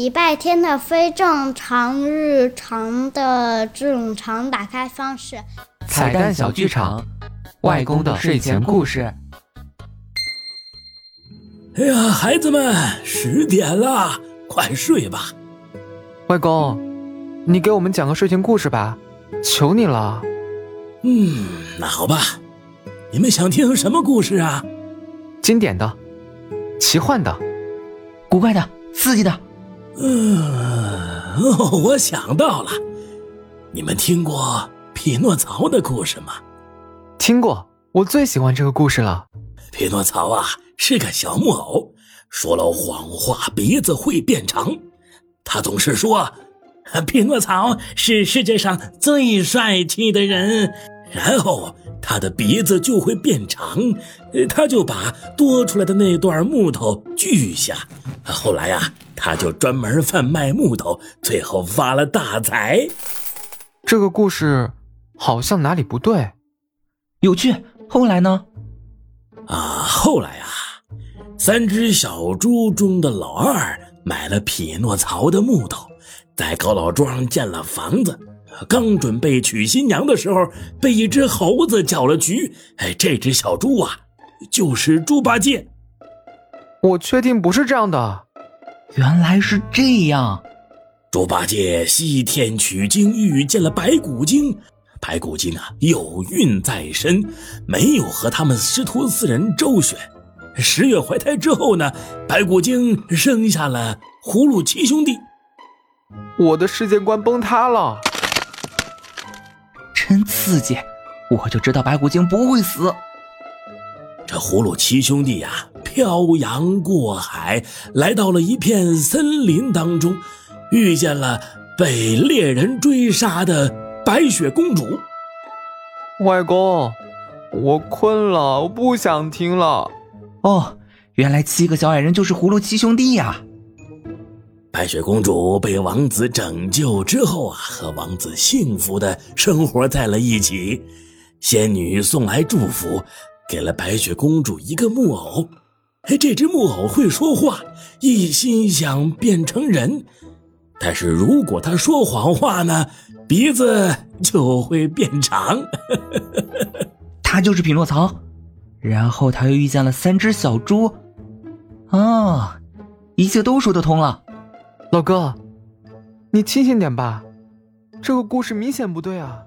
礼拜天的非正常日常的正常打开方式。彩蛋小剧场，外公的睡前故事。哎呀，孩子们，十点了，快睡吧。外公，你给我们讲个睡前故事吧，求你了。嗯，那好吧。你们想听什么故事啊？经典的、奇幻的、古怪的、刺激的。嗯，哦，我想到了，你们听过匹诺曹的故事吗？听过，我最喜欢这个故事了。匹诺曹啊，是个小木偶，说了谎话，鼻子会变长。他总是说，匹诺曹是世界上最帅气的人，然后他的鼻子就会变长，他就把多出来的那段木头锯下。后来呀。他就专门贩卖木头，最后发了大财。这个故事好像哪里不对，有趣。后来呢？啊，后来啊，三只小猪中的老二买了匹诺曹的木头，在高老庄建了房子。刚准备娶新娘的时候，被一只猴子搅了局。哎，这只小猪啊，就是猪八戒。我确定不是这样的。原来是这样，猪八戒西天取经遇见了白骨精，白骨精啊有孕在身，没有和他们师徒四人周旋。十月怀胎之后呢，白骨精生下了葫芦七兄弟。我的世界观崩塌了，真刺激！我就知道白骨精不会死。这葫芦七兄弟呀。漂洋过海，来到了一片森林当中，遇见了被猎人追杀的白雪公主。外公，我困了，我不想听了。哦，原来七个小矮人就是葫芦七兄弟呀！白雪公主被王子拯救之后啊，和王子幸福的生活在了一起。仙女送来祝福，给了白雪公主一个木偶。哎，这只木偶会说话，一心想变成人，但是如果他说谎话呢，鼻子就会变长。他就是匹诺曹，然后他又遇见了三只小猪，啊，一切都说得通了。老哥，你清醒点吧，这个故事明显不对啊。